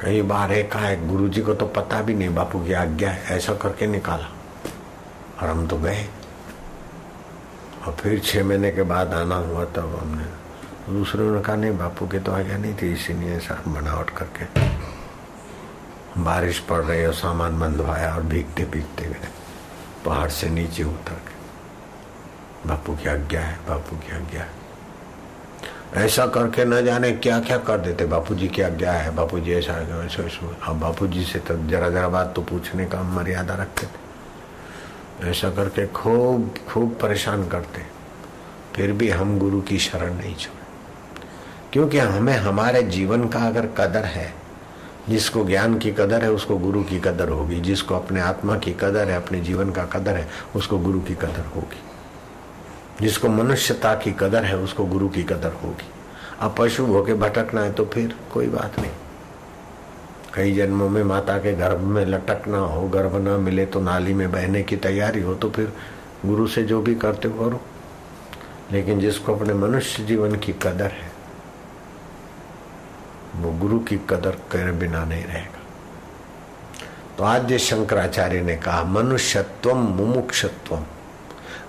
कई बार एक है गुरु जी को तो पता भी नहीं, बापू की आज्ञा है, ऐसा करके निकाला। और हम तो गए। और फिर छह महीने के बाद आना हुआ तब हमने, दूसरे ने कहा, नहीं, बापू की तो आज्ञा नहीं थी, इसीलिए ऐसा बनावट करके बारिश पड़ रही और सामान बंधवाया और भीगते भीगते गए, पहाड़ से नीचे उतर के। बापू की आज्ञा है, बापू की आज्ञा है। ऐसा करके न जाने क्या क्या कर देते। बापू जी की आज्ञा है बापू जी ऐसा ऐसा ऐसा। अब बापू जी से तो जरा जरा बात तो पूछने का मर्यादा रखते थे। ऐसा करके खूब खूब परेशान करते। फिर भी हम गुरु की शरण नहीं छोड़े। क्योंकि हमें, हमारे जीवन का अगर कदर है, जिसको ज्ञान की कदर है, उसको गुरु की कदर होगी। जिसको अपने आत्मा की कदर है, अपने जीवन का कदर है, उसको गुरु की कदर होगी। जिसको मनुष्यता की कदर है, उसको गुरु की कदर होगी। अब पशु होके भटकना है तो फिर कोई बात नहीं। कई जन्मों में माता के गर्भ में लटकना हो, गर्भ न मिले तो नाली में बहने की तैयारी हो तो फिर गुरु से जो भी करते हो करो। लेकिन जिसको अपने मनुष्य जीवन की कदर है, वो गुरु की कदर करे बिना नहीं रहेगा। तो आज शंकराचार्य ने कहा, मनुष्यत्व मुमुक्षत्व।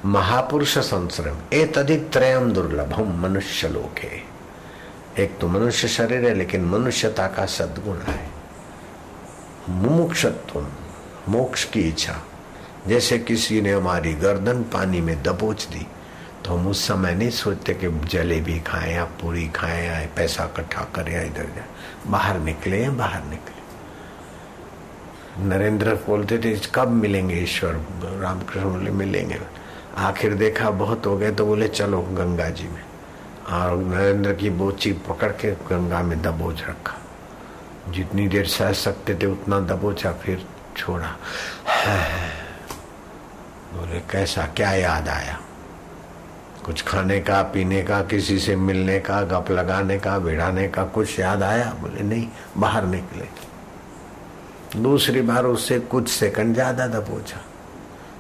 महापुरुष संश्रम ए तदित त्रयम दुर्लभम मनुष्य लोक। है एक तो मनुष्य शरीर है, लेकिन मनुष्यता का सद्गुण है। मुमुक्षत्व, मोक्ष की इच्छा। जैसे किसी ने हमारी गर्दन पानी में दबोच दी तो हम उस समय नहीं सोचते कि जलेबी खाएँ या पूरी खाएँ या पैसा इकट्ठा करें या इधर जाए। बाहर निकले या बाहर निकले। नरेंद्र बोलते थे, कब मिलेंगे ईश्वर? रामकृष्ण बोले, मिलेंगे। आखिर देखा बहुत हो गए तो बोले, चलो गंगा जी में। और नरेंद्र की बोची पकड़ के गंगा में दबोच रखा। जितनी देर सह सकते थे उतना दबोचा, फिर छोड़ा। बोले, कैसा, क्या याद आया? कुछ खाने का, पीने का, किसी से मिलने का, गप लगाने का भिड़ाने का कुछ याद आया? बोले, नहीं, बाहर निकले। दूसरी बार उससे कुछ सेकंड ज़्यादा दबोचा।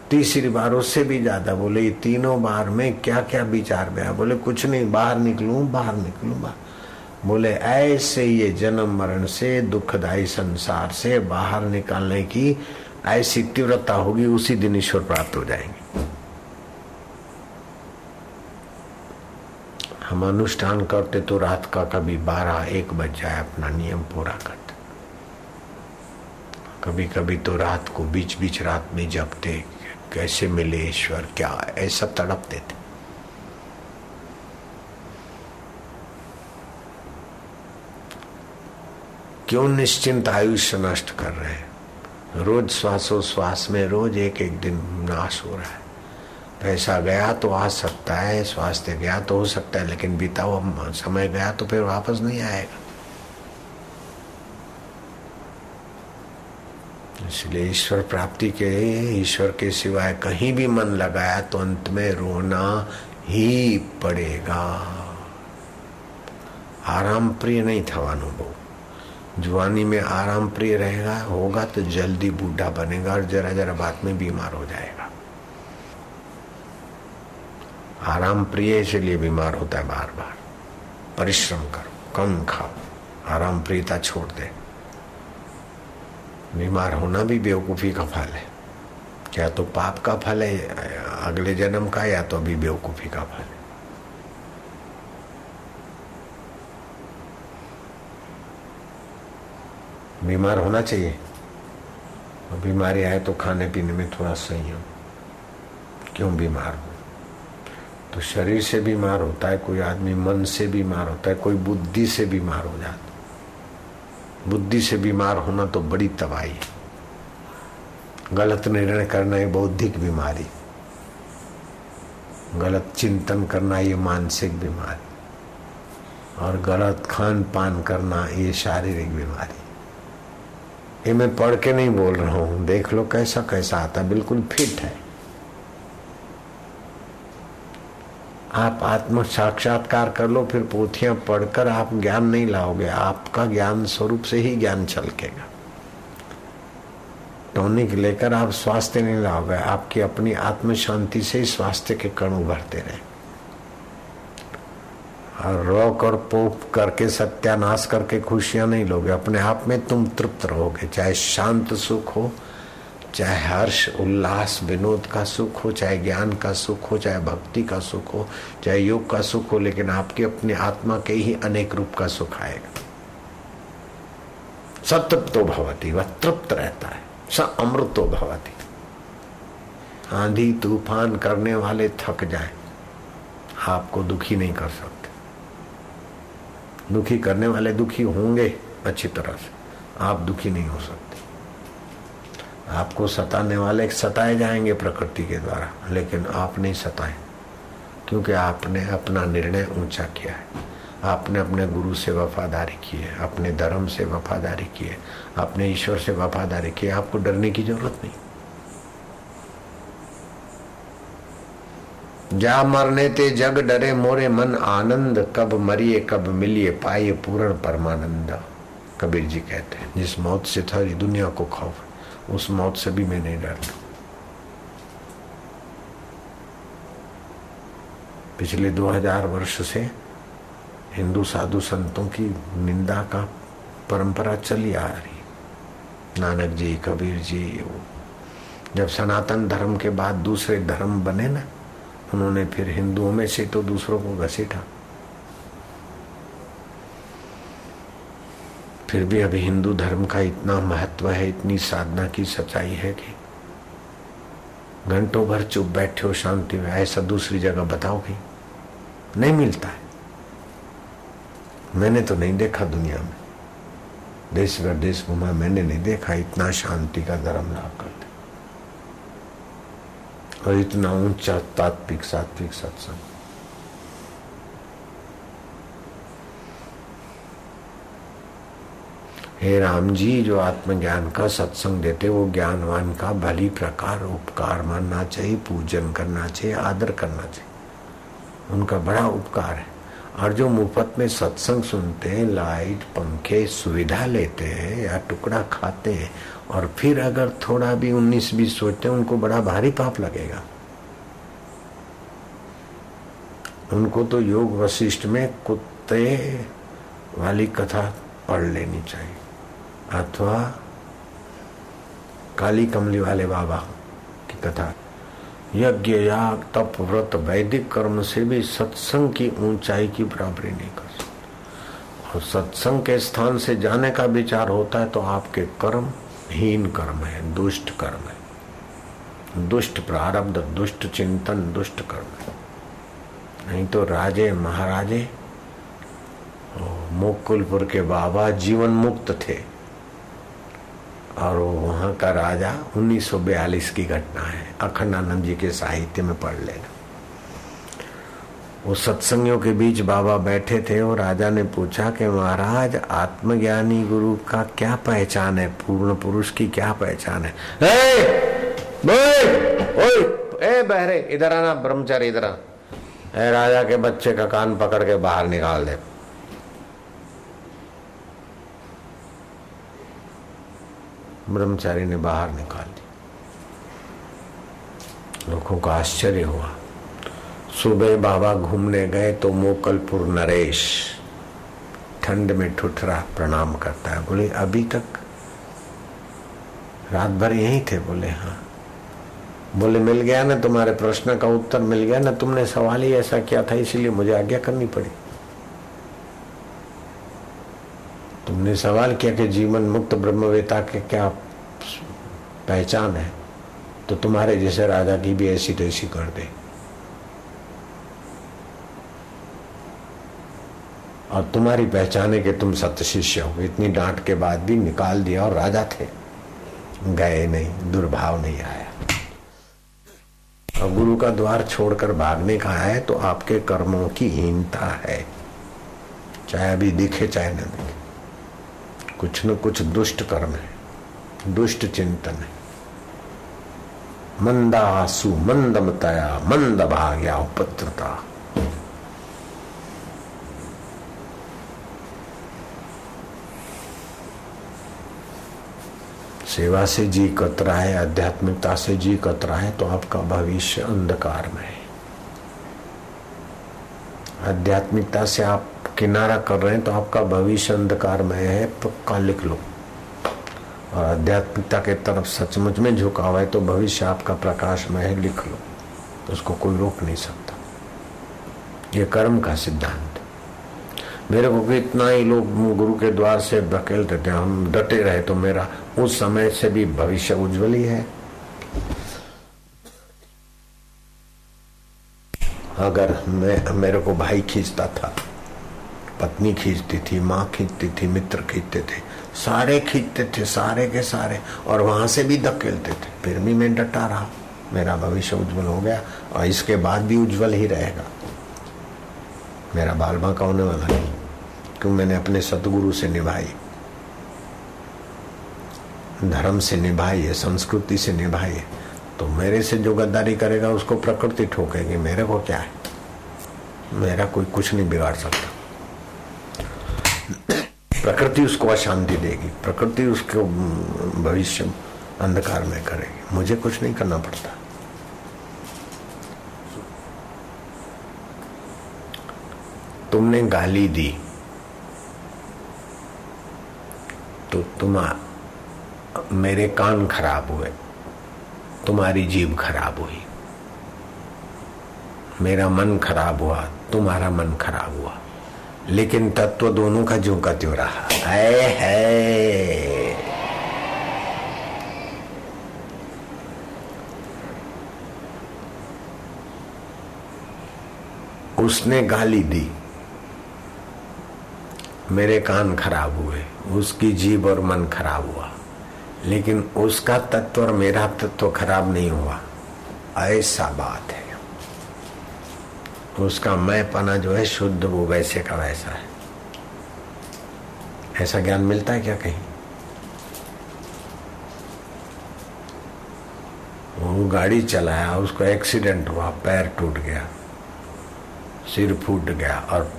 तीसरी बार उससे भी ज़्यादा बोले, ये तीनों बार में क्या क्या विचार में आया बोले, कुछ नहीं, बाहर निकलू बाहर निकलू, बाहर। बोले, ऐसे ये जन्म मरण से, दुखदायी संसार से बाहर निकालने की ऐसी तीव्रता होगी, उसी दिन ईश्वर प्राप्त हो जाएँगे। हम अनुष्ठान करते तो रात का कभी बारह, एक बज जाए अपना नियम पूरा करते। कभी कभी तो रात को बीच बीच रात में जपते। कैसे मिले ईश्वर? क्या ऐसा तड़पते थे क्यों निश्चिंत आयुष्य नष्ट कर रहे हैं? रोज श्वासोश्वास में रोज एक एक दिन नाश हो रहा है। पैसा गया तो आ सकता है स्वास्थ्य गया तो हो सकता है, लेकिन बीता हुआ समय गया तो फिर वापस नहीं आएगा। इसलिए ईश्वर प्राप्ति के ईश्वर के सिवाय कहीं भी मन लगाया तो अंत में रोना ही पड़ेगा। आराम प्रिय नहीं था अनुभव जुआनी में आराम प्रिय रहेगा, होगा तो जल्दी बूढ़ा बनेगा और जरा जरा बात में बीमार हो जाएगा। आराम प्रिय इसलिए बीमार होता है बार बार परिश्रम करो, कम खाओ आराम प्रियता छोड़ दे। बीमार होना भी बेवकूफ़ी का फल है। क्या तो पाप का फल है, अगले जन्म का, या तो अभी बेवकूफ़ी का फल है। बीमार होना चाहिए। और बीमारी आए तो खाने पीने में थोड़ा संयम। क्यों बीमार हो? तो शरीर से बीमार होता है, कोई आदमी मन से बीमार होता है, कोई बुद्धि से बीमार हो जाता बुद्धि से बीमार होना तो बड़ी तबाही गलत निर्णय करना ये बौद्धिक बीमारी। गलत चिंतन करना ये मानसिक बीमारी। और गलत खान पान करना ये शारीरिक बीमारी। ये मैं पढ़ के नहीं बोल रहा हूँ, देख लो कैसा कैसा आता, बिल्कुल फिट है। आप आत्म साक्षात्कार कर लो, फिर पोथियाँ पढ़कर आप ज्ञान नहीं लाओगे, आपका ज्ञान स्वरूप से ही ज्ञान छलकेगा। टॉनिक लेकर आप स्वास्थ्य नहीं लाओगे, आपकी अपनी आत्म शांति से ही स्वास्थ्य के कण उभरते रहे। और रोक और पोप करके, सत्यानाश करके खुशियाँ नहीं लोगे, अपने आप में तुम तृप्त रहोगे, चाहे शांत सुख हो चाहे हर्ष, उल्लास, विनोद का सुख हो, चाहे ज्ञान का सुख हो, चाहे भक्ति का सुख हो, चाहे योग का सुख हो, लेकिन आपके अपने आत्मा के ही अनेक रूप का सुख आएगा। सतृप्तो भवती, वह तृप्त रहता है। स अमृतो भवती। आंधी तूफ़ान करने वाले थक जाए। आपको दुखी नहीं कर सकते। दुखी करने वाले दुखी होंगे अच्छी तरह से। आप दुखी नहीं हो सकते। आपको सताने वाले सताए जाएँगे प्रकृति के द्वारा, लेकिन आप नहीं सताए, क्योंकि आपने अपना निर्णय ऊँचा किया है। आपने अपने गुरु से वफादारी की है, अपने धर्म से वफादारी की है, अपने ईश्वर से वफादारी की है। आपको डरने की ज़रूरत नहीं। जा मरने ते जग डरे मोरे मन आनंद, कब मरिए, कब मिलिए पाइए पूर्ण परमानंद। कबीर जी कहते हैं, जिस मौत से थारी दुनिया को खौफ उस मौत से भी मैं नहीं डरता। पिछले 2000 वर्ष से हिंदू साधु संतों की निंदा का परंपरा चली आ रही। नानक जी, कबीर जी, वो जब सनातन धर्म के बाद दूसरे धर्म बने ना, उन्होंने फिर हिंदुओं में से तो दूसरों को घसीटा। फिर भी अभी हिंदू धर्म का इतना महत्व है, इतनी साधना की सच्चाई है कि घंटों भर चुप बैठे हो शांति में, ऐसा दूसरी जगह बताओ कहीं नहीं मिलता है। मैंने तो नहीं देखा दुनिया में। देश भर देश घुमा, मैंने नहीं देखा इतना शांति का धर्म लाभ करते और इतना ऊँचा तात्विक, सात्विक सत्संग। हे राम जी, जो आत्मज्ञान का सत्संग देते वो ज्ञानवान का भली प्रकार उपकार मानना चाहिए, पूजन करना चाहिए, आदर करना चाहिए। उनका बड़ा उपकार है। और जो मुफ़्त में सत्संग सुनते हैं, लाइट, पंखे, सुविधा लेते हैं या टुकड़ा खाते हैं, और फिर अगर थोड़ा भी उन्नीस बीस सोचते हैं, उनको बड़ा भारी पाप लगेगा। उनको तो योग वशिष्ठ में कुत्ते वाली कथा पढ़ लेनी चाहिए। अथवा काली कमली वाले बाबा की कथा। यज्ञ याग तप व्रत वैदिक कर्म से भी सत्संग की ऊंचाई की बराबरी नहीं कर सकते। और सत्संग के स्थान से जाने का विचार होता है तो आपके कर्म हीन कर्म है, दुष्ट कर्म है। दुष्ट प्रारब्ध, दुष्ट चिंतन, दुष्ट कर्म है। नहीं तो राजे, महाराजे मुकुलपुर के बाबा जीवन मुक्त थे। और वहाँ का राजा 1942 की घटना है। अखंडानंद जी के साहित्य में पढ़ लेना। वो सत्संगियों के बीच बाबा बैठे थे और राजा ने पूछा कि महाराज आत्मज्ञानी गुरु का क्या पहचान है? पूर्ण पुरुष की क्या पहचान है? ए, ए बहरे इधर आना ब्रह्मचारी इधर आ। राजा के बच्चे का कान पकड़ के बाहर निकाल दे। ब्रह्मचारी ने बाहर निकाल दी लोगों का आश्चर्य हुआ। सुबह बाबा घूमने गए तो मोकलपुर नरेश ठंड में ठुठरा प्रणाम करता है। बोले, अभी तक? रात भर यहीं थे? बोले हाँ। बोले, मिल गया ना तुम्हारे प्रश्न का उत्तर, मिल गया ना तुमने सवाल ही ऐसा किया था, इसीलिए मुझे आज्ञा करनी पड़ी। तुमने सवाल किया कि जीवन मुक्त ब्रह्मवेता के क्या पहचान है? तो तुम्हारे जैसे राजा की भी ऐसी तैसी कर दे। और तुम्हारी पहचान है कि तुम सत्य शिष्य हो। इतनी डांट के बाद भी निकाल दिया और राजा थे। गए नहीं, दुर्भाव नहीं आया। और गुरु का द्वार छोड़कर भागने का है तो आपके कर्मों की हीनता है। चाहे अभी दिखे, चाहे न दिखे। कुछ न कुछ दुष्ट कर्म है, दुष्ट चिंतन है। मंदासु मंदमतया मंद भाग्या उपत्रता सेवा से जी कतरा है, आध्यात्मिकता से जी कतरा है तो आपका भविष्य अंधकार में है। आध्यात्मिकता से आप किनारा कर रहे हैं तो आपका भविष्य अंधकार में है पक्का लिख लो। और आध्यात्मिकता के तरफ़ सचमुच में झुका हुआ है तो भविष्य आपका प्रकाश में है, लिख लो। तो उसको कोई रोक नहीं सकता। ये कर्म का सिद्धांत। मेरे को इतना ही लोग गुरु के द्वार से धकेलते थे, हम डटे रहे तो मेरा उस समय से भी भविष्य उज्जवल ही है। अगर मैं, मेरे को भाई खींचता था पत्नी खींचती थी, माँ खींचती थी, मित्र खींचते थे, सारे खींचते थे, सारे के सारे, और वहाँ से भी धकेलते थे। फिर भी मैं डटा रहा, मेरा भविष्य उज्जवल हो गया, और इसके बाद भी उज्जवल ही रहेगा। मेरा बाल बांका होने वाला नहीं, क्यों मैंने अपने सतगुरु से निभाई? धर्म से निभाई है, संस्कृति से निभाई है तो मेरे से जो गद्दारी करेगा, उसको प्रकृति ठोकेगी, मेरे को क्या है? मेरा कोई कुछ नहीं बिगाड़ सकता। प्रकृति उसको अशांति देगी, प्रकृति उसको भविष्य अंधकार में करेगी। मुझे कुछ नहीं करना पड़ता। तुमने गाली दी तो तुम मेरे कान खराब हुए, तुम्हारी जीभ खराब हुई। मेरा मन खराब हुआ, तुम्हारा मन खराब हुआ। लेकिन तत्व दोनों का जो का त्यों रहा। है, है उसने गाली दी। मेरे कान खराब हुए उसकी जीभ और मन खराब हुआ। लेकिन उसका तत्व और मेरा तत्व खराब नहीं हुआ। ऐसा बात है। उसका मैं पना जो है शुद्ध वो वैसे का वैसा है। ऐसा ज्ञान मिलता है क्या कहीं? वो गाड़ी चलाया, उसको एक्सीडेंट हुआ, पैर टूट गया, सिर फूट गया और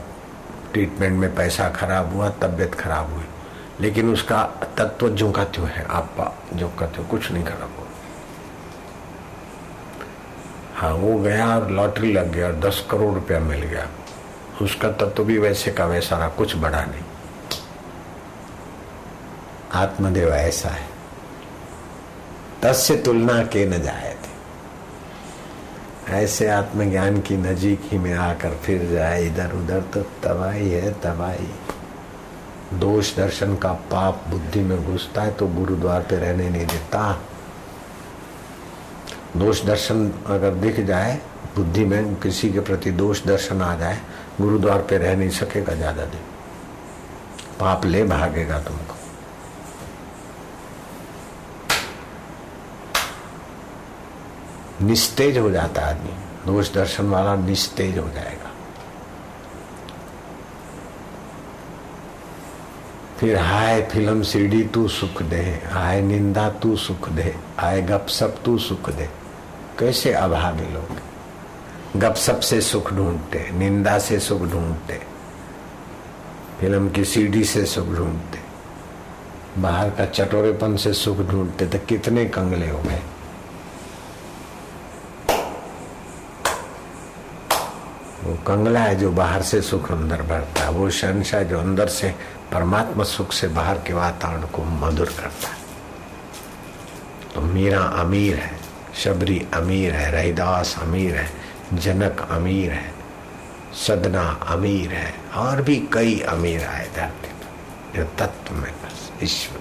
ट्रीटमेंट में पैसा खराब हुआ, तबीयत खराब हुई। लेकिन उसका तत्व जो का है, आप जो का कुछ नहीं खराब हुआ हाँ वो गया और लॉटरी लग गया और दस करोड़ रुपया मिल गया। उसका तत्व भी वैसे का वैसा रहा, कुछ बड़ा नहीं। आत्मदेव ऐसा है। तस्य तुलना के न जाए थे। ऐसे आत्मज्ञान की नजीक ही में आकर फिर जाए इधर उधर तो तबाही है, तबाही। दोष दर्शन का पाप बुद्धि में घुसता है तो गुरुद्वार पे रहने नहीं देता। दोष दर्शन अगर दिख जाए, बुद्धि में किसी के प्रति दोष दर्शन आ जाए, गुरुद्वार पे रह नहीं सकेगा ज़्यादा दिन। पाप ले भागेगा तुमको। निस्तेज हो जाता आदमी। दोष दर्शन वाला निस्तेज हो जाएगा। फिर हाय फ़िल्म सीढ़ी तू सुख दे आय निंदा तू सुख दे आय गपसप तू सुख दे। कैसे अभागे लोग? गपसप से सुख ढूंढते, निंदा से सुख ढूंढते, फ़िल्म की सीडी से सुख ढूंढते, बाहर का चटोरेपन से सुख ढूंढते तो कितने कंगले हो गए? वो कंगला है जो बाहर से सुख अंदर भरता है, वो शहनशाह जो अंदर से परमात्मा सुख से बाहर के वातावरण को मधुर करता है। तो मीरा अमीर है। शबरी अमीर है, रहीदास अमीर है, जनक अमीर है, सदना अमीर है, और भी कई अमीर आए धरती पर, जो तत्व में बस, ईश्वर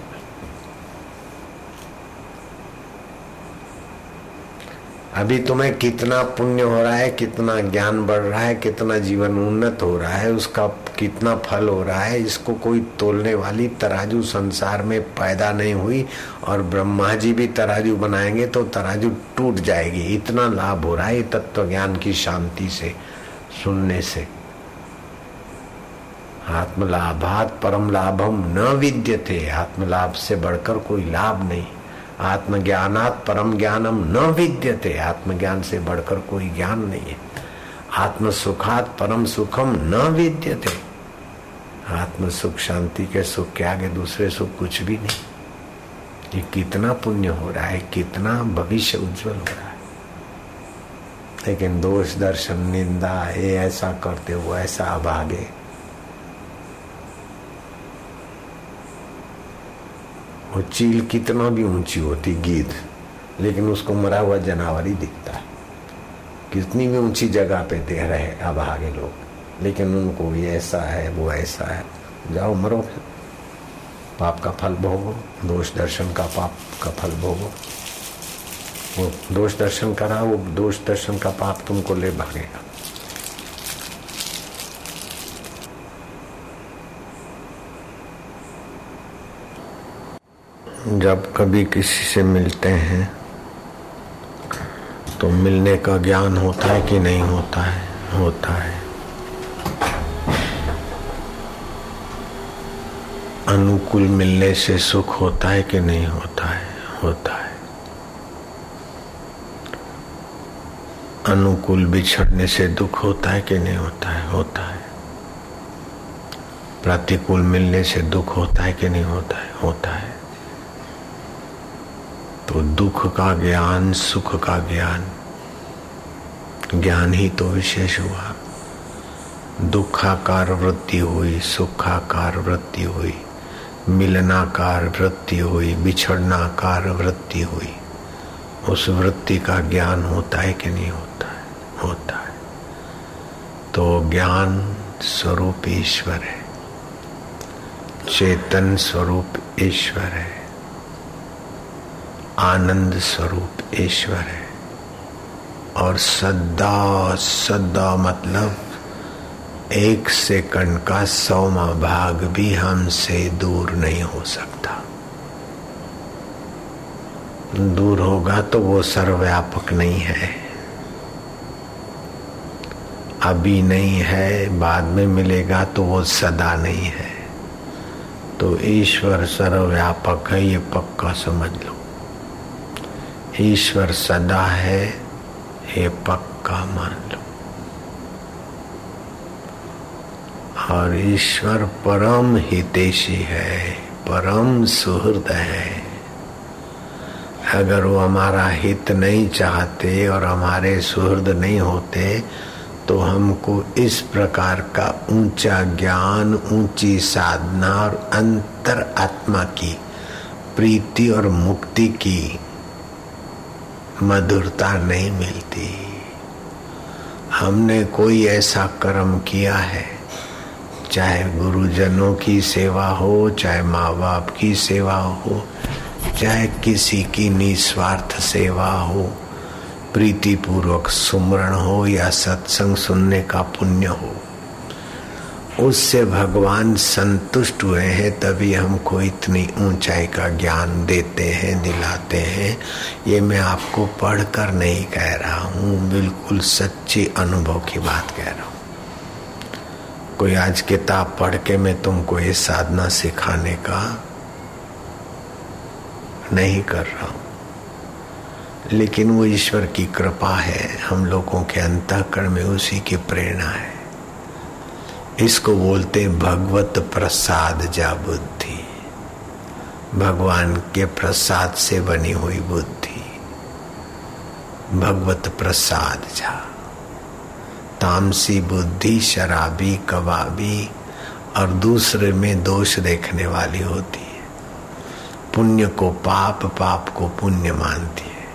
अभी तुम्हें कितना पुण्य हो रहा है, कितना ज्ञान बढ़ रहा है, कितना जीवन उन्नत हो रहा है, उसका कितना फल हो रहा है, इसको कोई तोलने वाली तराजू संसार में पैदा नहीं हुई और ब्रह्मा जी भी तराजू बनाएँगे तो तराजू टूट जाएगी। इतना लाभ हो रहा है तत्व ज्ञान की शांति से, सुनने से। आत्मलाभात परम लाभम न विद्य थे आत्मलाभ से बढ़कर कोई लाभ नहीं। आत्मज्ञानात परम ज्ञानम न विद्य थे आत्मज्ञान से बढ़कर कोई ज्ञान नहीं है। आत्म सुखात परम सुखम न विद्यते। आत्म सुख, शांति के सुख, के आगे दूसरे सुख कुछ भी नहीं। ये कितना पुण्य हो रहा है, कितना भविष्य उज्जवल हो रहा है। लेकिन दोष, दर्शन, निंदा, ये ऐसा करते वो ऐसा अभागे वो चील कितना भी ऊँची होती गीद लेकिन उसको मरा हुआ जानवर ही दिखता। है कितनी भी ऊँची जगह पे दे रहे अभागे लोग। लेकिन उनको ये ऐसा है, वो ऐसा है। जाओ मरो फिर। पाप का फल भोगो, दोष दर्शन का पाप का फल भोगो। वो दोष दर्शन करा, वो दोष दर्शन का पाप तुमको ले भागेगा। जब कभी किसी से मिलते हैं तो मिलने का ज्ञान होता है कि नहीं होता है? होता है। अनुकूल मिलने से सुख होता है कि नहीं होता है? होता है। अनुकूल बिछड़ने से दुख होता है कि नहीं होता है? होता है। प्रतिकूल मिलने से दुख होता है कि नहीं होता है? होता है। तो दुख का ज्ञान सुख का ज्ञान। ज्ञान ही तो विशेष हुआ। दुखाकार वृत्ति हुई, सुखाकार वृत्ति हुई। मिलनाकार वृत्ति हुई, बिछड़नाकार वृत्ति हुई। उस वृत्ति का ज्ञान होता है कि नहीं होता है? होता है। तो ज्ञान स्वरूप ईश्वर है। चेतन स्वरूप ईश्वर है। आनंद स्वरूप ईश्वर है। और सदा सदा मतलब एक सेकंड का सौमा भाग भी हमसे दूर नहीं हो सकता। दूर होगा तो वो सर्वव्यापक नहीं है। अभी नहीं है, बाद में मिलेगा तो वो सदा नहीं है। तो ईश्वर सर्वव्यापक है, ये पक्का समझ लो। ईश्वर सदा है, ये पक्का मान लो। और ईश्वर परम हितेशी है, परम सुहृद है। अगर वो हमारा हित नहीं चाहते और हमारे सुहृद नहीं होते तो हमको इस प्रकार का ऊँचा ज्ञान, ऊँची साधना और अंतर आत्मा की, प्रीति और मुक्ति की मधुरता नहीं मिलती। हमने कोई ऐसा कर्म किया है चाहे गुरुजनों की सेवा हो, चाहे माँ बाप की सेवा हो, चाहे किसी की निस्वार्थ सेवा हो, प्रीतिपूर्वक सुमरण हो या सत्संग सुनने का पुण्य हो। उससे भगवान संतुष्ट हुए हैं, तभी हमको इतनी ऊंचाई का ज्ञान देते हैं, दिलाते हैं। ये मैं आपको पढ़कर नहीं कह रहा हूँ, बिल्कुल सच्ची अनुभव की बात कह रहा हूँ। कोई आज किताब पढ़ के मैं तुमको ये साधना सिखाने का नहीं कर रहा हूँ। लेकिन वो ईश्वर की कृपा है, हम लोगों के अंतकरण में उसी की प्रेरणा है। इसको बोलते भगवत प्रसाद जा बुद्धि। भगवान के प्रसाद से बनी हुई बुद्धि। भगवत प्रसाद जा। तामसी बुद्धि, शराबी, कबाबी और दूसरे में दोष देखने वाली होती है। पुण्य को पाप पाप को पुण्य मानती है।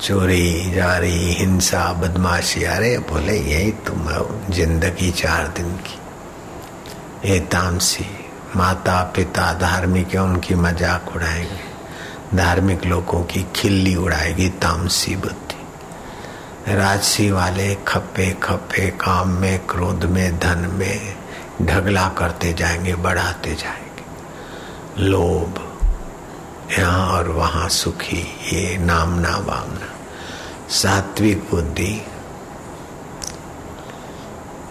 चोरी, जारी, हिंसा, बदमाशी, अरे बोले यही तुम ज़िंदगी चार दिन की। ये तामसी माता पिता धार्मिक है उनकी मज़ाक उड़ाएँगे। धार्मिक लोगों की खिल्ली उड़ाएगी तामसी बुद्धि। राजसी वाले खप्पे खप्पे, काम में, क्रोध में, धन में ढगला करते जाएँगे, बढ़ाते जाएँगे। लोभ यहाँ और वहाँ सुखी, ये नामना वामना सात्विक बुद्धि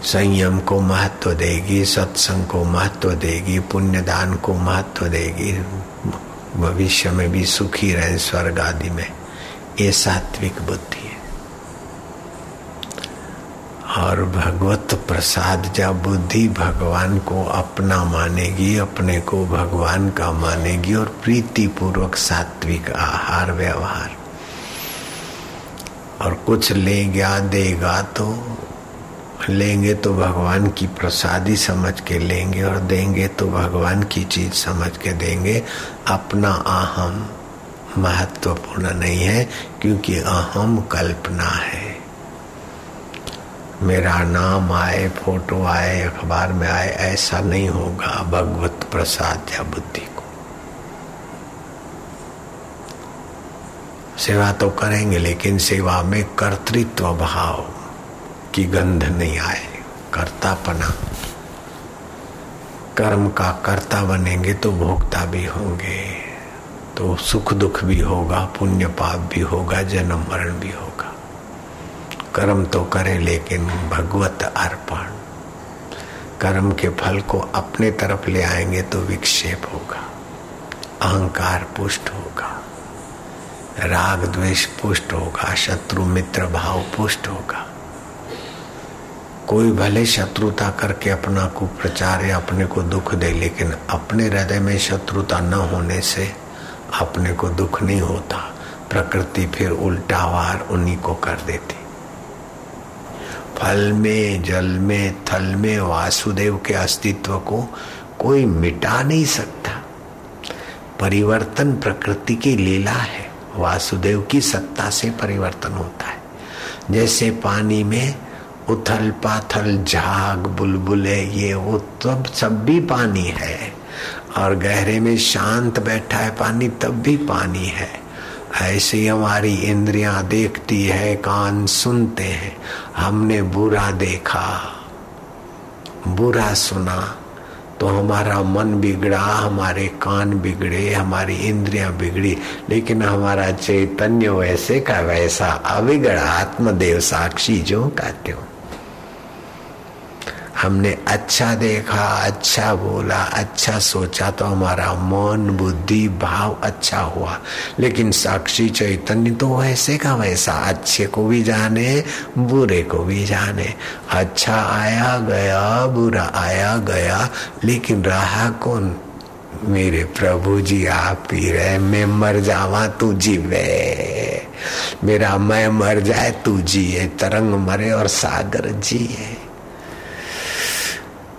संयम को महत्व देगी, सत्संग को महत्व देगी, पुण्यदान को महत्व देगी। भविष्य में भी सुखी रहे स्वर्ग आदि में। ये सात्विक बुद्धि। और भगवत प्रसाद जब बुद्धि भगवान को अपना मानेगी, अपने को भगवान का मानेगी और प्रीति पूर्वक सात्विक आहार व्यवहार। और कुछ लेगा, देगा तो लेंगे तो भगवान की प्रसादी समझ के लेंगे और देंगे तो भगवान की चीज़ समझ के देंगे। अपना अहम महत्वपूर्ण नहीं है, क्योंकि अहम कल्पना है। मेरा नाम आए, फ़ोटो आए, अखबार में आए, ऐसा नहीं होगा भगवत प्रसाद या बुद्धि को। सेवा तो करेंगे, लेकिन सेवा में कर्तृत्व भाव की गंध नहीं आए, कर्तापना। कर्म का कर्ता बनेंगे तो भोक्ता भी होंगे तो सुख दुख भी होगा, पुण्य पाप भी होगा, जन्म मरण भी होगा। कर्म तो करे, लेकिन भगवत अर्पण। कर्म के फल को अपने तरफ़ ले आएँगे तो विक्षेप होगा, अहंकार पुष्ट होगा, राग द्वेष पुष्ट होगा, शत्रु मित्र भाव पुष्ट होगा। कोई भले शत्रुता करके अपना को प्रचार या अपने को दुख दे, लेकिन अपने हृदय में शत्रुता न होने से अपने को दुख नहीं होता, प्रकृति फिर उल्टा वार उन्हीं को कर देती। फल में, जल में, थल में वासुदेव के अस्तित्व को कोई मिटा नहीं सकता। परिवर्तन प्रकृति की लीला है। वासुदेव की सत्ता से परिवर्तन होता है। जैसे पानी में उथल पाथल झाग बुलबुले, ये वो तब, सब भी पानी है। और गहरे में शांत बैठा है पानी, तब भी पानी है। ऐसे हमारी इंद्रियाँ देखती है, कान सुनते हैं। हमने बुरा देखा, बुरा सुना तो हमारा मन बिगड़ा, हमारे कान बिगड़े, हमारी इंद्रियाँ बिगड़ी। लेकिन हमारा चैतन्य वैसे का वैसा अविगड़ा आत्मदेव साक्षी जो का त्यों। हमने अच्छा देखा अच्छा बोला अच्छा सोचा तो हमारा मन, बुद्धि, भाव अच्छा हुआ। लेकिन साक्षी चैतन्य तो वैसे का वैसा, अच्छे को भी जाने, बुरे को भी जाने। अच्छा आया गया, बुरा आया गया, लेकिन रहा कौन? मेरे प्रभु जी, आप ही रहे, मैं मर जावा, तू जीवे मेरा मैं मर जाए, तू जिए, तरंग मरे और सागर जिए।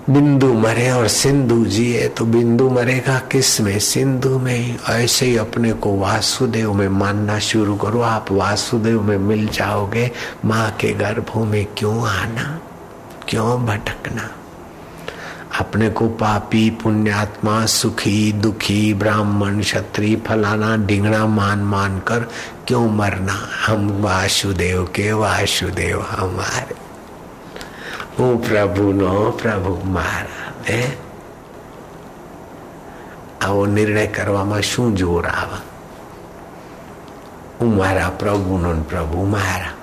बिंदु मरे और सिंधु जिए तो बिंदु मरेगा किसमें? सिंधु में ही। ऐसे ही अपने को वासुदेव में मानना शुरू करो। आप वासुदेव में मिल जाओगे। माँ के गर्भों में क्यों आना? क्यों भटकना? अपने को पापी, पुण्यात्मा, सुखी, दुखी, ब्राह्मण, क्षत्रिय, फलाना डिंगना मान मान कर क्यों मरना? हम वासुदेव के वासुदेव हमारे। હું પ્રભુનો પ્રભુ મારા હે આવો નિર્ણય કરવામાં શું જોર આવે હું મારા પ્રભુનો પ્રભુ મારા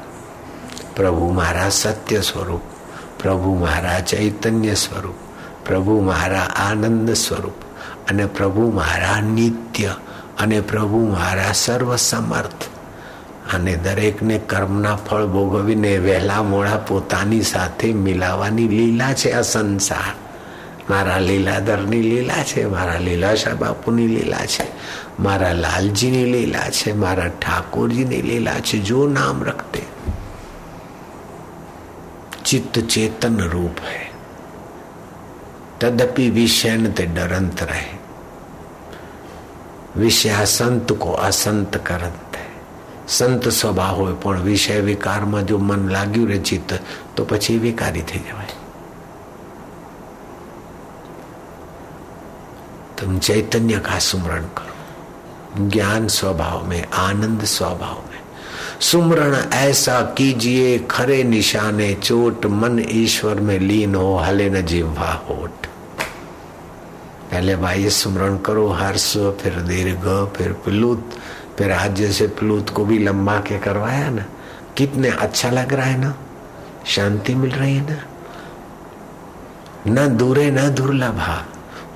પ્રભુ મારા સત્ય સ્વરૂપ પ્રભુ મારા ચૈતન્ય સ્વરૂપ પ્રભુ મારા આનંદ સ્વરૂપ અને પ્રભુ મારા નિત્ય અને પ્રભુ મારા સર્વ સમર્થ અને દરેકને કર્મના ફળ ભોગવીને વહેલા મોડા પોતાની સાથે મિલાવાની લીલા છે આ સંસાર મારા લીલાધરની લીલા છે મારા લીલાશા બાપુની લીલા છે મારા લાલજીની લીલા છે મારા ઠાકોરજીની લીલા છે જો નામ રખતે चित्त चेतन रूप है तदपि विषय ते डरंत रहे विषय संत को असंत करत સંત સ્વભાવ હોય પણ વિષય વિકારમાં જો મન લાગ્યું રે ચિત્ત તો પછી વિકારી થઈ જવાય तुम चैतन्य का सुमरण करो ज्ञान स्वभाव में आनंद स्वभाव में सुमरण ऐसा कीजिए खरे निशाने चोट मन ईश्वर में लीन हो हले न जिह्वा होठ पहले भाई सुमरण करो हर्ष फिर दीर्घ फिर प्लुत फिर आज जैसे प्लूत को भी लंबा के करवाया ना। कितने अच्छा लग रहा है ना। शांति मिल रही है ना। न दूरे, न दुर्लभ।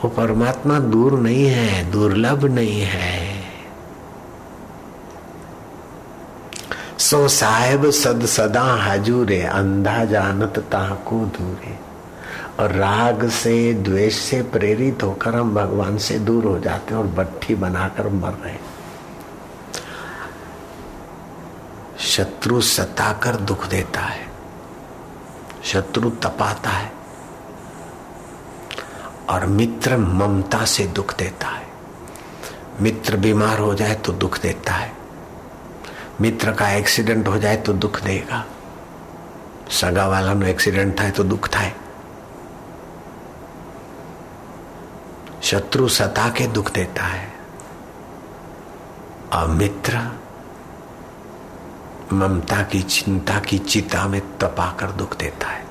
वो परमात्मा दूर नहीं है, दुर्लभ नहीं है। सो साहेब सद सदा हाजूरे, अंधा जानत ताको दूरे। और राग से, द्वेष से प्रेरित होकर हम भगवान से दूर हो जाते हैं और बट्ठी बनाकर मर रहे हैं। शत्रु सताकर दुख देता है, शत्रु तपाता है और मित्र ममता से दुख देता है। मित्र बीमार हो जाए तो दुख देता है, मित्र का एक्सीडेंट हो जाए तो दुख देगा। सगा वाला में एक्सीडेंट था तो दुख था। शत्रु सता के दुख देता है और मित्र ममता की चिंता की चिता में तपाकर दुख देता है।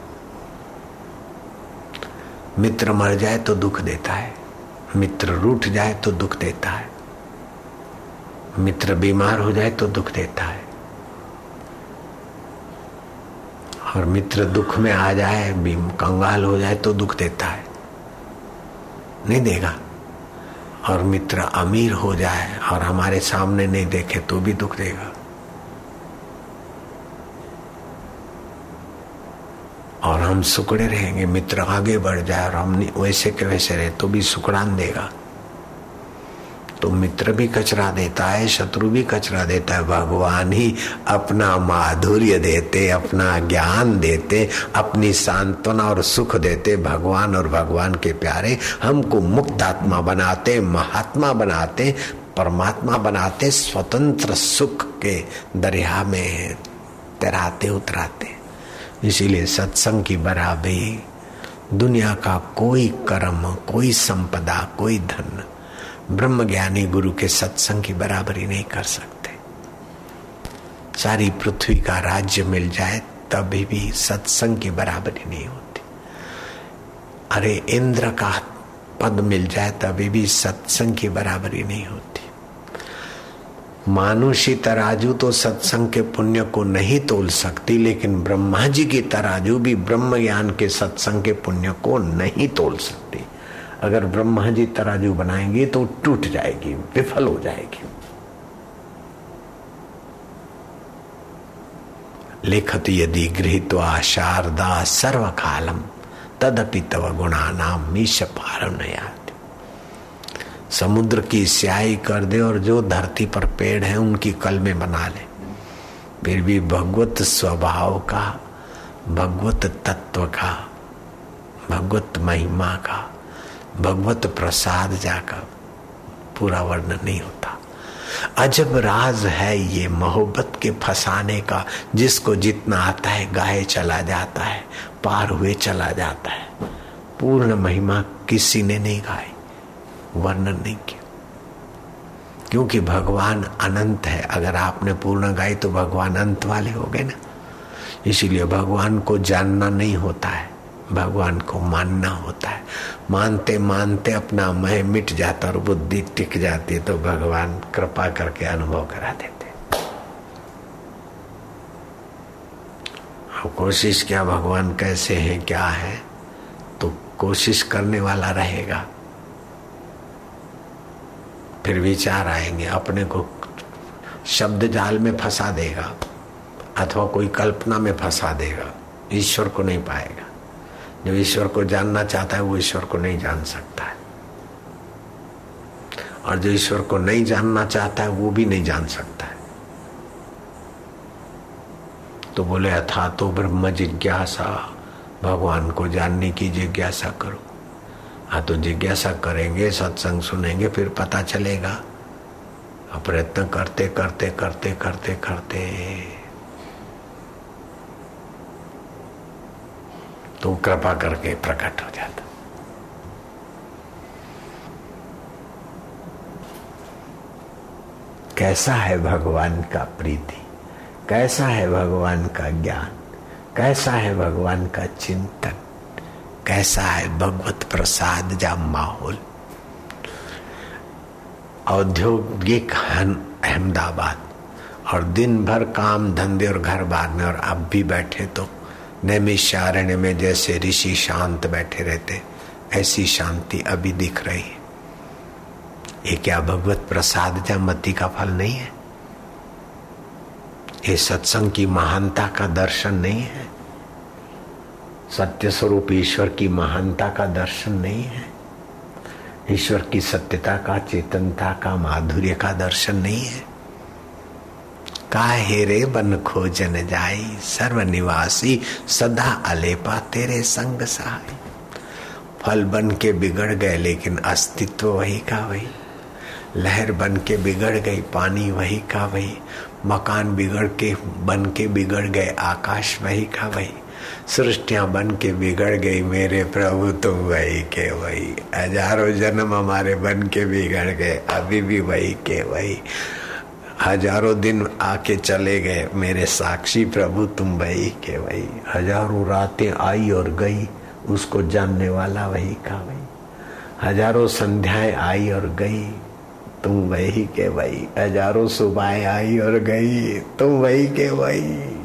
मित्र मर जाए तो दुख देता है। मित्र रूठ जाए तो दुख देता है। मित्र बीमार हो जाए तो दुख देता है। और मित्र दुख में आ जाए कंगाल हो जाए तो दुख देता है। नहीं देगा। और मित्र अमीर हो जाए और हमारे सामने नहीं देखे तो भी दुख देगा। और हम सुकड़े रहेंगे, मित्र आगे बढ़ जाए और हम वैसे के वैसे रहे तो भी सुकड़ान देगा। तो मित्र भी कचरा देता है, शत्रु भी कचरा देता है, भगवान ही अपना माधुर्य देते, अपना ज्ञान देते, अपनी सांत्वना और सुख देते, भगवान और भगवान के प्यारे हमको मुक्त आत्मा बनाते, महात्मा बनाते, परमात्मा बनाते, स्वतंत्र सुख के दरिया में तैराते, उतराते। इसीलिए सत्संग की बराबरी, दुनिया का कोई कर्म, कोई संपदा, कोई धन ब्रह्म ज्ञानी गुरु के सत्संग की बराबरी नहीं कर सकते। सारी पृथ्वी का राज्य मिल जाए, तभी भी सत्संग की बराबरी नहीं होती। अरे इंद्र का पद मिल जाए, तभी भी सत्संग की बराबरी नहीं होती। मानुषी तराजू तो सत्संग के पुण्य को नहीं तोल सकती, लेकिन ब्रह्मा जी की तराजू भी ब्रह्म ज्ञान के सत्संग के पुण्य को नहीं तोल सकती। अगर ब्रह्मा जी तराजू बनाएँगे तो टूट जाएगी, विफल हो जाएगी। लिखत यदि गृहित्वा शारदा सर्व कालम तदपि तव गुणा नाम मीश पार समुद्र की स्याही कर दे और जो धरती पर पेड़ है उनकी कल में बना ले। फिर भी भगवत स्वभाव का, भगवत तत्व का, भगवत महिमा का, भगवत प्रसाद जा जाकर पूरा वर्णन नहीं होता। अजब राज है ये मोहब्बत के फसाने का, जिसको जितना आता है गाए चला जाता है, पार हुए चला जाता है। पूर्ण महिमा किसी ने नहीं गाई। वर्णन नहीं किया। क्योंकि भगवान अनंत है। अगर आपने पूर्ण गाई तो भगवान अंत वाले हो गए ना। इसीलिए भगवान को जानना नहीं होता है। भगवान को मानना होता है। मानते मानते अपना मह मिट जाता और बुद्धि टिक जाती है तो भगवान कृपा करके अनुभव करा देते कोशिश क्या, भगवान कैसे है, क्या है? तो कोशिश करने वाला रहेगा। फिर विचार आएँगे, अपने को शब्द जाल में फंसा देगा, अथवा कोई कल्पना में फंसा देगा, ईश्वर को नहीं पाएगा। जो ईश्वर को जानना चाहता है, वो ईश्वर को नहीं जान सकता है। और जो ईश्वर को नहीं जानना चाहता है, वो भी नहीं जान सकता है। तो बोले अथा तो ब्रह्म जिज्ञासा, भगवान को जानने की जिज्ञासा करो। हाँ तो जिज्ञासा करेंगे, सत्संग सुनेंगे, फिर पता चलेगा। प्रयत्न करते करते करते करते करते। तो कृपा करके प्रकट हो जाता। कैसा है भगवान का प्रीति? कैसा है भगवान का ज्ञान? कैसा है भगवान का चिंतन? कैसा है भगवत प्रसाद जा माहौल? औद्योगिक अहमदाबाद। और दिन भर काम धंधे और घर बार में, और अब भी बैठे तो नैमिषारण्य में जैसे ऋषि शांत बैठे रहते, ऐसी शांति अभी दिख रही है। ये क्या भगवत प्रसाद या मती का फल नहीं है? ये सत्संग की महानता का दर्शन नहीं है? सत्य स्वरूप ईश्वर की महानता का दर्शन नहीं है। ईश्वर की सत्यता का, चेतनता का, माधुर्य का दर्शन नहीं है। का हेरे बन खोजन जाई, सर्वनिवासी सदा अलेपा तेरे संग सहाय फल बन के बिगड़ गए, लेकिन अस्तित्व वही का वही। लहर बन के बिगड़ गई, पानी वही का वही। मकान बिगड़ के, बन के बिगड़ गए, आकाश वही का वही। सृष्टियाँ बन के बिगड़ गई मेरे प्रभु तुम वही के वही। हज़ारों जन्म हमारे बन के बिगड़ गए, अभी भी वही के वही। हज़ारों दिन आके चले गए, मेरे साक्षी प्रभु, तुम वही के वही। हज़ारों रातें आई और गई, उसको जानने वाला वही का वही। हज़ारों संध्याएँ आई और गई, तुम वही के वही। हज़ारों सुबह आई और गई, तुम वही के वही।